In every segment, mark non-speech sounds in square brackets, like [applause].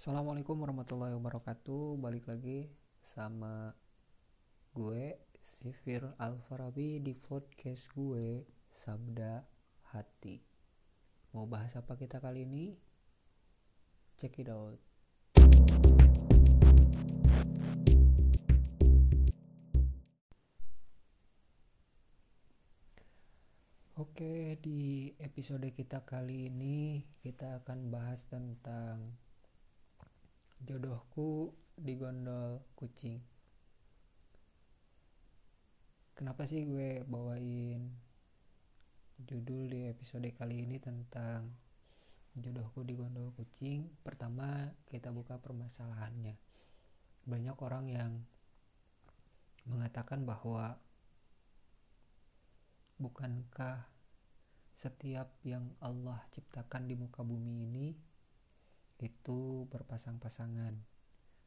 Assalamualaikum warahmatullahi wabarakatuh. Balik lagi sama gue Sifir Alfarabi di podcast gue Sabda Hati. Mau bahas apa kita kali ini? Check it out. Oke, di episode kita kali ini kita akan bahas tentang jodohku digondol kucing. Kenapa sih gue bawain judul di episode kali ini tentang jodohku digondol kucing? Pertama, kita buka permasalahannya. Banyak orang yang mengatakan bahwa bukankah setiap yang Allah ciptakan di muka bumi ini itu berpasang-pasangan.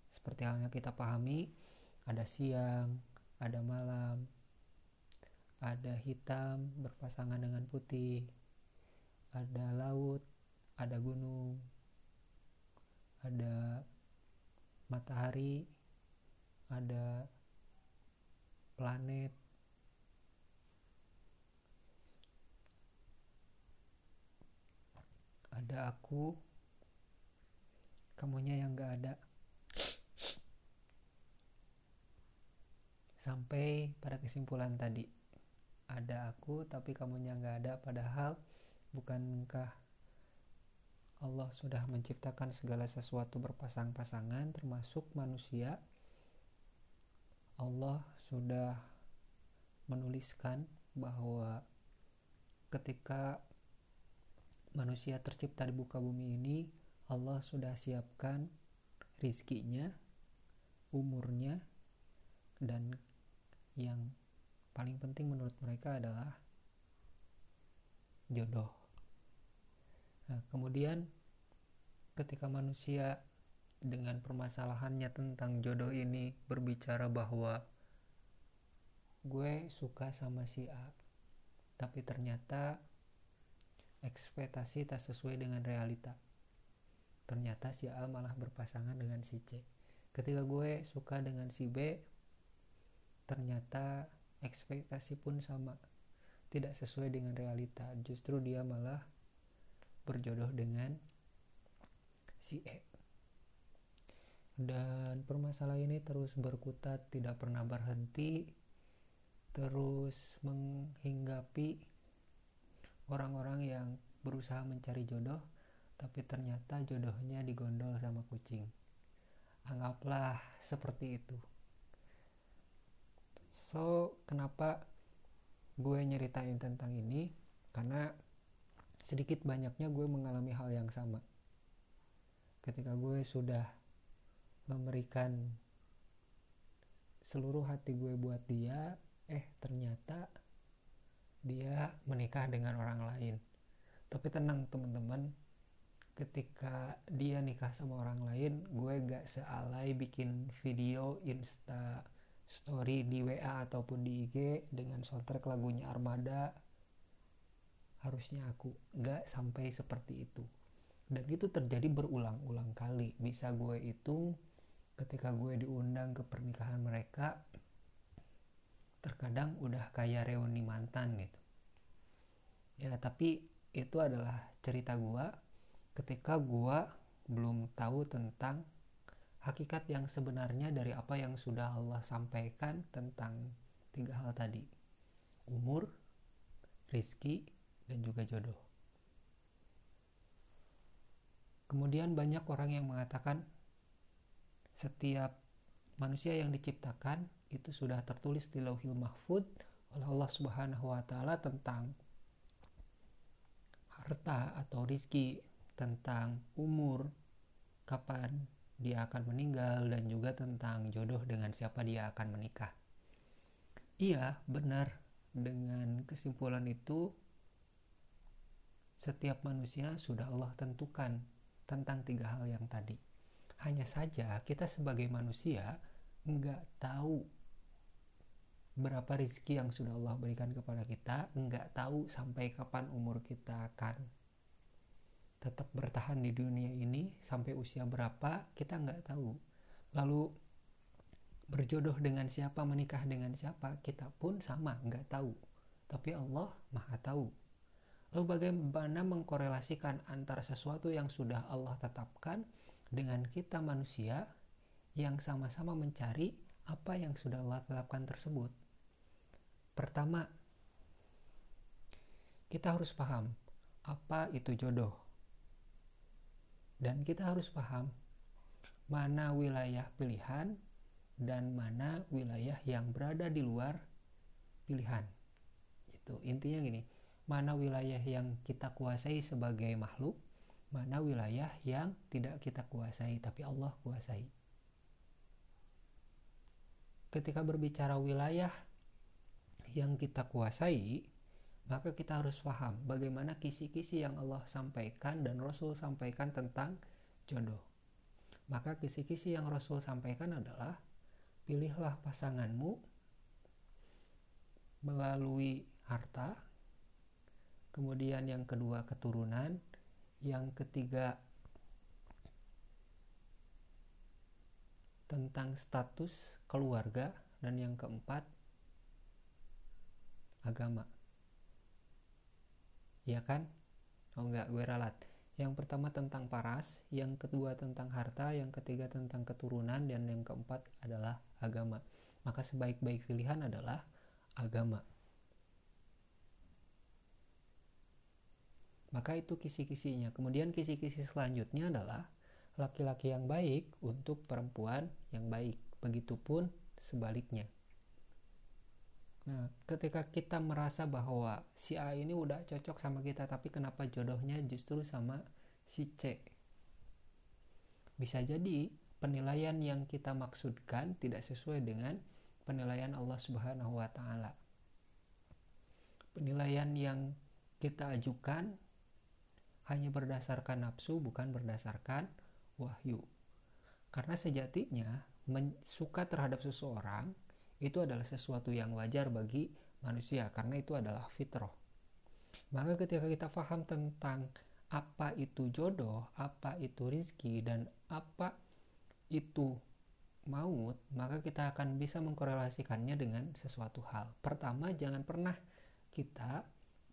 Seperti halnya kita pahami, ada siang, ada malam, ada hitam berpasangan dengan putih, ada laut, ada gunung, ada matahari, ada planet, ada aku kamunya yang gak ada. Sampai pada kesimpulan tadi ada aku tapi kamunya gak ada padahal bukankah Allah sudah menciptakan segala sesuatu berpasang-pasangan termasuk manusia? Allah sudah menuliskan bahwa ketika manusia tercipta di muka bumi ini Allah sudah siapkan rizkinya umurnya dan yang paling penting menurut mereka adalah jodoh nah kemudian ketika manusia dengan permasalahannya tentang jodoh ini berbicara bahwa gue suka sama si A tapi ternyata ekspektasi tak sesuai dengan realita. Ternyata si A malah berpasangan dengan si C. Ketika gue suka dengan si B, ternyata ekspektasi pun sama. Tidak sesuai dengan realita. Justru dia malah berjodoh dengan si E. Dan permasalahan ini terus berkutat, tidak pernah berhenti, terus menghinggapi orang-orang yang berusaha mencari jodoh tapi ternyata jodohnya digondol sama kucing. Anggaplah seperti itu. So kenapa gue nyeritain tentang ini? Karena sedikit banyaknya gue mengalami hal yang sama. Ketika gue sudah memberikan seluruh hati gue buat dia eh ternyata dia menikah dengan orang lain. Tapi tenang teman-teman ketika dia nikah sama orang lain gue gak sealai bikin video insta story di WA ataupun di IG dengan soundtrack lagunya Armada. Harusnya aku gak sampai seperti itu. Dan itu terjadi berulang-ulang kali. Bisa gue hitung ketika gue diundang ke pernikahan mereka terkadang udah kayak reuni mantan gitu. Ya tapi itu adalah cerita gua ketika gua belum tahu tentang hakikat yang sebenarnya dari apa yang sudah Allah sampaikan tentang tiga hal tadi. Umur rizki dan juga jodoh. Kemudian banyak orang yang mengatakan setiap manusia yang diciptakan itu sudah tertulis di lauhil mahfud oleh Allah Subhanahu wa taala tentang harta atau rizki tentang umur kapan dia akan meninggal dan juga tentang jodoh dengan siapa dia akan menikah. Iya benar. Dengan kesimpulan itu setiap manusia sudah Allah tentukan tentang tiga hal yang tadi. Hanya saja kita sebagai manusia nggak tahu berapa rizki yang sudah Allah berikan kepada kita nggak tahu sampai kapan umur kita akan tetap bertahan di dunia ini sampai usia berapa kita nggak tahu. Lalu berjodoh dengan siapa menikah dengan siapa kita pun sama nggak tahu. Tapi Allah maha tahu. Lalu bagaimana mengkorelasikan antara sesuatu yang sudah Allah tetapkan dengan kita manusia yang sama-sama mencari apa yang sudah Allah tetapkan tersebut? Pertama kita harus paham apa itu jodoh dan kita harus paham mana wilayah pilihan dan mana wilayah yang berada di luar pilihan. Itu intinya gini, mana wilayah yang kita kuasai sebagai makhluk, mana wilayah yang tidak kita kuasai tapi Allah kuasai. Ketika berbicara wilayah yang kita kuasai, maka kita harus paham bagaimana kisi-kisi yang Allah sampaikan dan Rasul sampaikan tentang jodoh. Maka kisi-kisi yang Rasul sampaikan adalah pilihlah pasanganmu melalui harta, kemudian yang kedua keturunan, yang ketiga tentang status keluarga, dan yang keempat agama. Ya kan? Oh enggak, gue ralat. Yang pertama tentang paras, yang kedua tentang harta, yang ketiga tentang keturunan, dan yang keempat adalah agama. Maka sebaik-baik pilihan adalah agama. Maka itu kisi-kisinya. Kemudian kisi-kisi selanjutnya adalah laki-laki yang baik untuk perempuan yang baik. Begitupun sebaliknya. Nah, ketika kita merasa bahwa si A ini udah cocok sama kita, tapi kenapa jodohnya justru sama si C? Bisa jadi penilaian yang kita maksudkan tidak sesuai dengan penilaian Allah Subhanahu wa taala. Penilaian yang kita ajukan hanya berdasarkan nafsu bukan berdasarkan wahyu. Karena sejatinya suka terhadap seseorang itu adalah sesuatu yang wajar bagi manusia karena itu adalah fitrah. Maka ketika kita paham tentang apa itu jodoh, apa itu rizki, dan apa itu maut, maka kita akan bisa mengkorelasikannya dengan sesuatu hal. Pertama, jangan pernah kita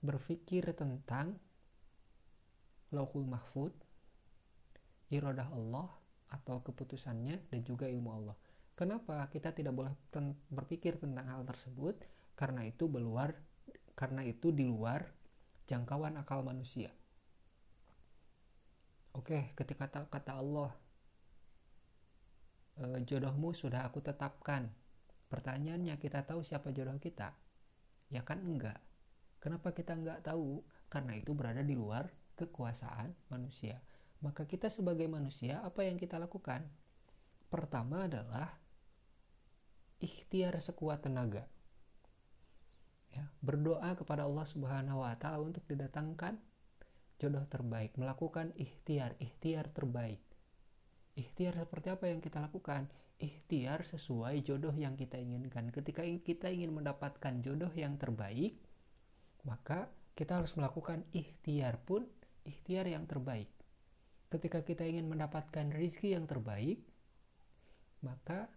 berpikir tentang lauhul mahfud, iradah Allah, atau keputusannya, dan juga ilmu Allah Kenapa kita tidak boleh ten berpikir tentang hal tersebut? Karena itu beluar, karena itu di luar jangkauan akal manusia. Oke, ketika kata, Allah, e, jodohmu sudah aku tetapkan. Pertanyaannya, kita tahu siapa jodoh kita? Ya kan enggak. Kenapa kita enggak tahu? Karena itu berada di luar kekuasaan manusia. Maka kita sebagai manusia, apa yang kita lakukan? Pertama adalah ikhtiar sekuat tenaga. Ya, berdoa kepada Allah Subhanahu wa taala untuk didatangkan jodoh terbaik, melakukan ikhtiar, ikhtiar terbaik. Ikhtiar seperti apa yang kita lakukan? Ikhtiar sesuai jodoh yang kita inginkan. Ketika kita ingin mendapatkan jodoh yang terbaik, maka kita harus melakukan ikhtiar pun ikhtiar yang terbaik. Ketika kita ingin mendapatkan rizki yang terbaik, maka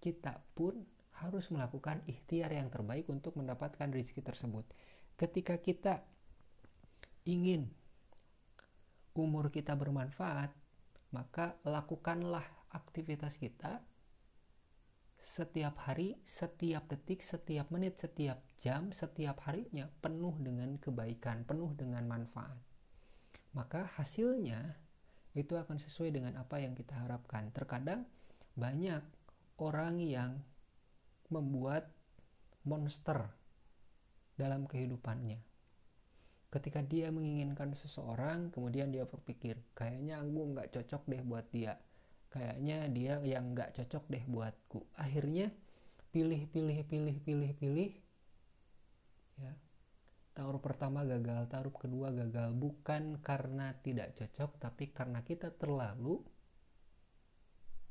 kita pun harus melakukan ikhtiar yang terbaik untuk mendapatkan rezeki tersebut. Ketika kita ingin umur kita bermanfaat, maka lakukanlah aktivitas kita setiap hari, setiap detik, setiap menit, setiap jam, setiap harinya penuh dengan kebaikan, penuh dengan manfaat. Maka hasilnya itu akan sesuai dengan apa yang kita harapkan. Terkadang banyak orang yang membuat monster dalam kehidupannya. Ketika dia menginginkan seseorang, kemudian dia berpikir, kayaknya aku nggak cocok deh buat dia. Kayaknya dia yang nggak cocok deh buatku. Akhirnya pilih, pilih, pilih, pilih, pilih. Ya, taruh pertama gagal, taruh kedua gagal. Bukan karena tidak cocok, tapi karena kita terlalu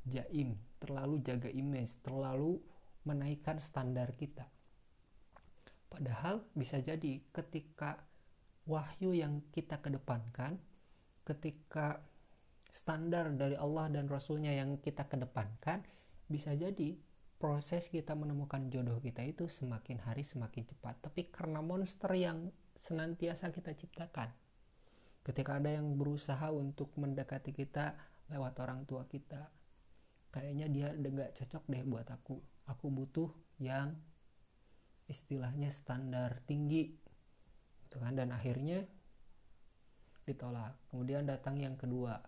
jaim, terlalu jaga image, terlalu menaikkan standar kita. Padahal bisa jadi ketika wahyu yang kita kedepankan, ketika standar dari Allah dan Rasulnya yang kita kedepankan bisa jadi proses kita menemukan jodoh kita itu semakin hari semakin cepat tapi karena monster yang senantiasa kita ciptakan ketika ada yang berusaha untuk mendekati kita lewat orang tua kita kayaknya dia nggak cocok deh buat aku. Aku butuh yang istilahnya standar tinggi gitu kan? Dan akhirnya ditolak. Kemudian datang yang kedua.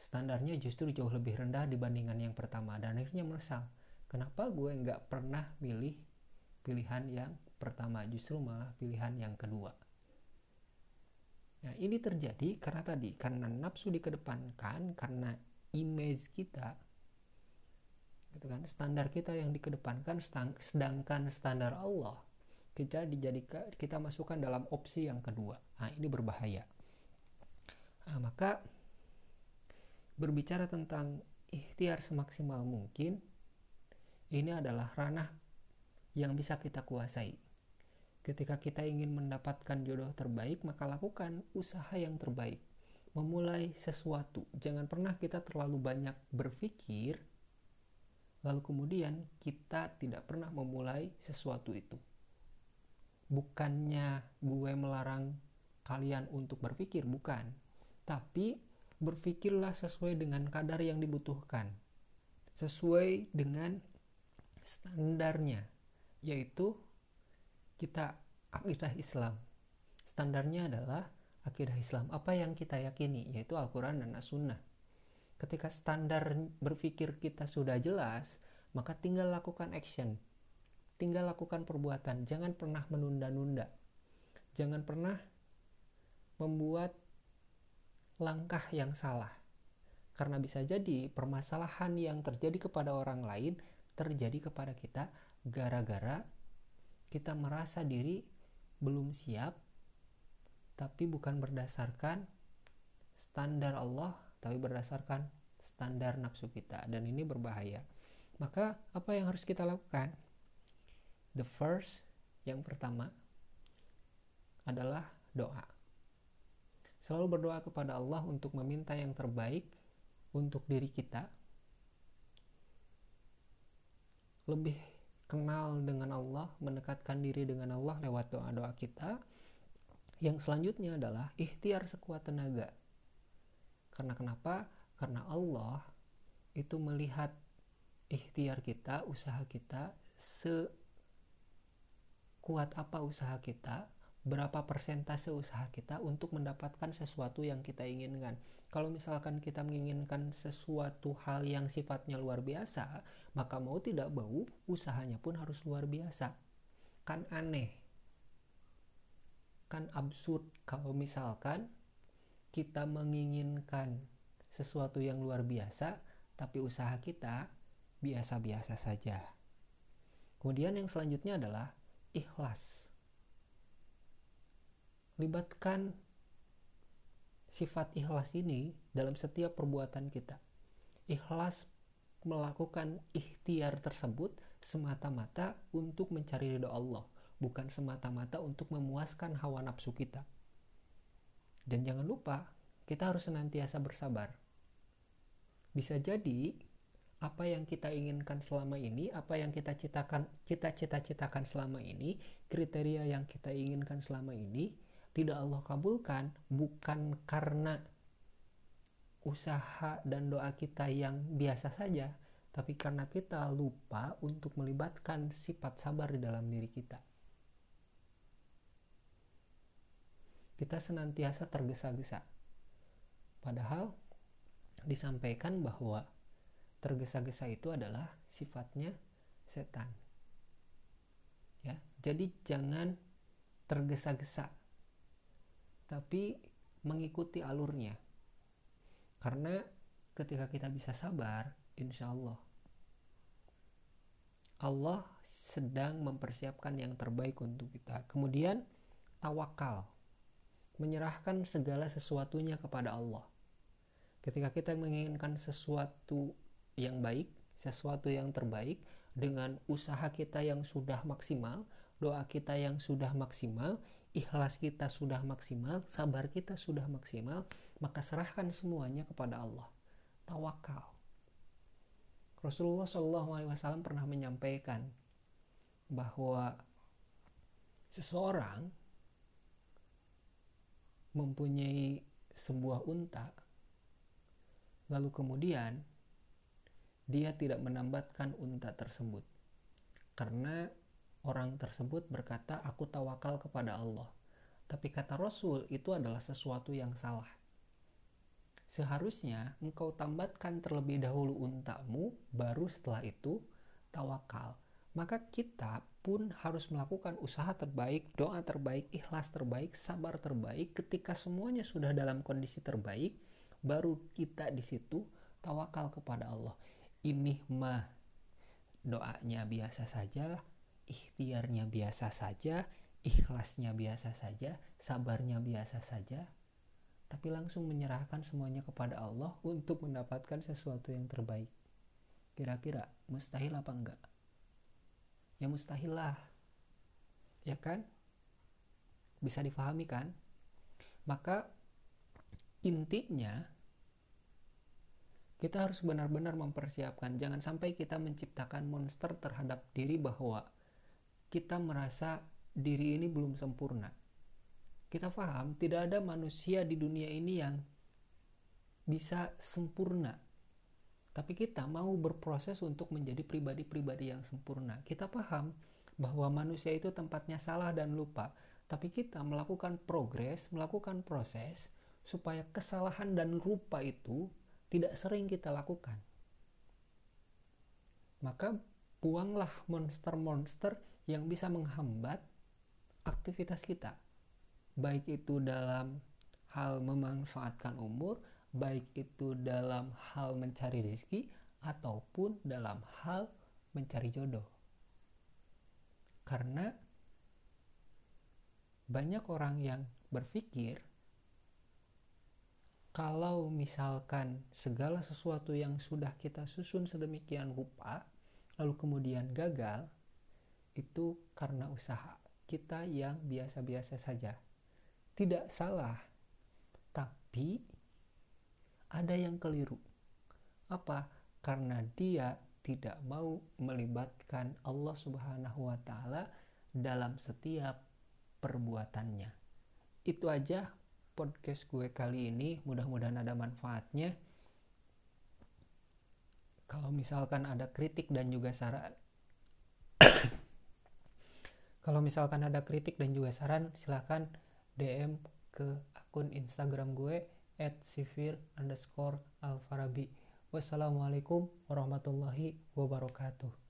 Standarnya justru jauh lebih rendah dibandingkan yang pertama. Dan akhirnya meresal kenapa gue nggak pernah pilih pilihan yang pertama? Justru malah pilihan yang kedua. Nah ini terjadi karena tadi karena nafsu dikedepankan karena image kita gitu kan standar kita yang dikedepankan sedangkan standar Allah kita dijadikan kita masukkan dalam opsi yang kedua nah ini berbahaya nah, maka berbicara tentang ikhtiar semaksimal mungkin ini adalah ranah yang bisa kita kuasai. Ketika kita ingin mendapatkan jodoh terbaik, maka lakukan usaha yang terbaik. Memulai sesuatu. Jangan pernah kita terlalu banyak berpikir, lalu kemudian kita tidak pernah memulai sesuatu itu. Bukannya gue melarang kalian untuk berpikir, bukan. Tapi berpikirlah sesuai dengan kadar yang dibutuhkan. Sesuai dengan standarnya yaitu kita akidah Islam standarnya adalah akidah Islam apa yang kita yakini yaitu Al-Quran dan As-Sunnah ketika standar berpikir kita sudah jelas maka tinggal lakukan action. Tinggal lakukan perbuatan. Jangan pernah menunda-nunda. Jangan pernah membuat langkah yang salah. Karena bisa jadi permasalahan yang terjadi kepada orang lain terjadi kepada kita gara-gara kita merasa diri belum siap tapi bukan berdasarkan standar Allah tapi berdasarkan standar nafsu kita dan ini berbahaya maka apa yang harus kita lakukan the first yang pertama adalah doa selalu berdoa kepada Allah untuk meminta yang terbaik untuk diri kita lebih kenal dengan Allah, mendekatkan diri dengan Allah lewat doa-doa kita. Yang selanjutnya adalah ikhtiar sekuat tenaga. Karena kenapa? Karena Allah itu melihat ikhtiar kita, usaha kita, sekuat apa usaha kita, berapa persentase usaha kita untuk mendapatkan sesuatu yang kita inginkan. Kalau misalkan kita menginginkan sesuatu hal yang sifatnya luar biasa, maka mau tidak mau usahanya pun harus luar biasa. Kan aneh. Kan absurd kalau misalkan kita menginginkan sesuatu yang luar biasa, tapi usaha kita biasa-biasa saja. Kemudian yang selanjutnya adalah ikhlas libatkan sifat ikhlas ini dalam setiap perbuatan kita. Ikhlas melakukan ikhtiar tersebut semata-mata untuk mencari ridho Allah, bukan semata-mata untuk memuaskan hawa nafsu kita. Dan jangan lupa, kita harus senantiasa bersabar. Bisa jadi apa yang kita inginkan selama ini, apa yang kita citakan, kita cita-citakan selama ini, kriteria yang kita inginkan selama ini tidak Allah kabulkan bukan karena usaha dan doa kita yang biasa saja, tapi karena kita lupa untuk melibatkan sifat sabar di dalam diri kita. Kita senantiasa tergesa-gesa. Padahal disampaikan bahwa tergesa-gesa itu adalah sifatnya setan. Ya, jadi jangan tergesa-gesa tapi mengikuti alurnya karena ketika kita bisa sabar insya Allah Allah sedang mempersiapkan yang terbaik untuk kita kemudian tawakal menyerahkan segala sesuatunya kepada Allah ketika kita menginginkan sesuatu yang baik sesuatu yang terbaik dengan usaha kita yang sudah maksimal doa kita yang sudah maksimal ikhlas kita sudah maksimal, sabar kita sudah maksimal, maka serahkan semuanya kepada Allah. Tawakal. Rasulullah Wasallam pernah menyampaikan bahwa seseorang mempunyai sebuah unta, lalu kemudian dia tidak menambatkan unta tersebut karena orang tersebut berkata, "Aku tawakal kepada Allah." Tapi kata Rasul, itu adalah sesuatu yang salah. Seharusnya engkau tambatkan terlebih dahulu untamu, baru setelah itu tawakal. Maka kita pun harus melakukan usaha terbaik, doa terbaik, ikhlas terbaik, sabar terbaik. Ketika semuanya sudah dalam kondisi terbaik, baru kita di situ tawakal kepada Allah. Ini mah doanya biasa saja, ikhtiarnya biasa saja, ikhlasnya biasa saja, sabarnya biasa saja, tapi langsung menyerahkan semuanya kepada Allah untuk mendapatkan sesuatu yang terbaik. Kira-kira mustahil apa enggak? Ya mustahil lah. Ya kan? Bisa difahami kan? Maka intinya kita harus benar-benar mempersiapkan jangan sampai kita menciptakan monster terhadap diri bahwa kita merasa diri ini belum sempurna. Kita paham tidak ada manusia di dunia ini yang bisa sempurna. Tapi kita mau berproses untuk menjadi pribadi-pribadi yang sempurna. Kita paham bahwa manusia itu tempatnya salah dan lupa, tapi kita melakukan progres, melakukan proses supaya kesalahan dan lupa itu tidak sering kita lakukan. Maka buanglah monster-monster yang bisa menghambat aktivitas kita baik itu dalam hal memanfaatkan umur baik itu dalam hal mencari rezeki ataupun dalam hal mencari jodoh karena banyak orang yang berpikir kalau misalkan segala sesuatu yang sudah kita susun sedemikian rupa lalu kemudian gagal itu karena usaha kita yang biasa-biasa saja. Tidak salah, tapi ada yang keliru. Apa? Karena dia tidak mau melibatkan Allah Subhanahu wa taala dalam setiap perbuatannya. Itu aja podcast gue kali ini, mudah-mudahan ada manfaatnya. Kalau misalkan ada kritik dan juga saran [coughs] Kalau misalkan ada kritik dan juga saran, silahkan DM ke akun Instagram gue at sifir underscore alfarabi. Wassalamualaikum warahmatullahi wabarakatuh.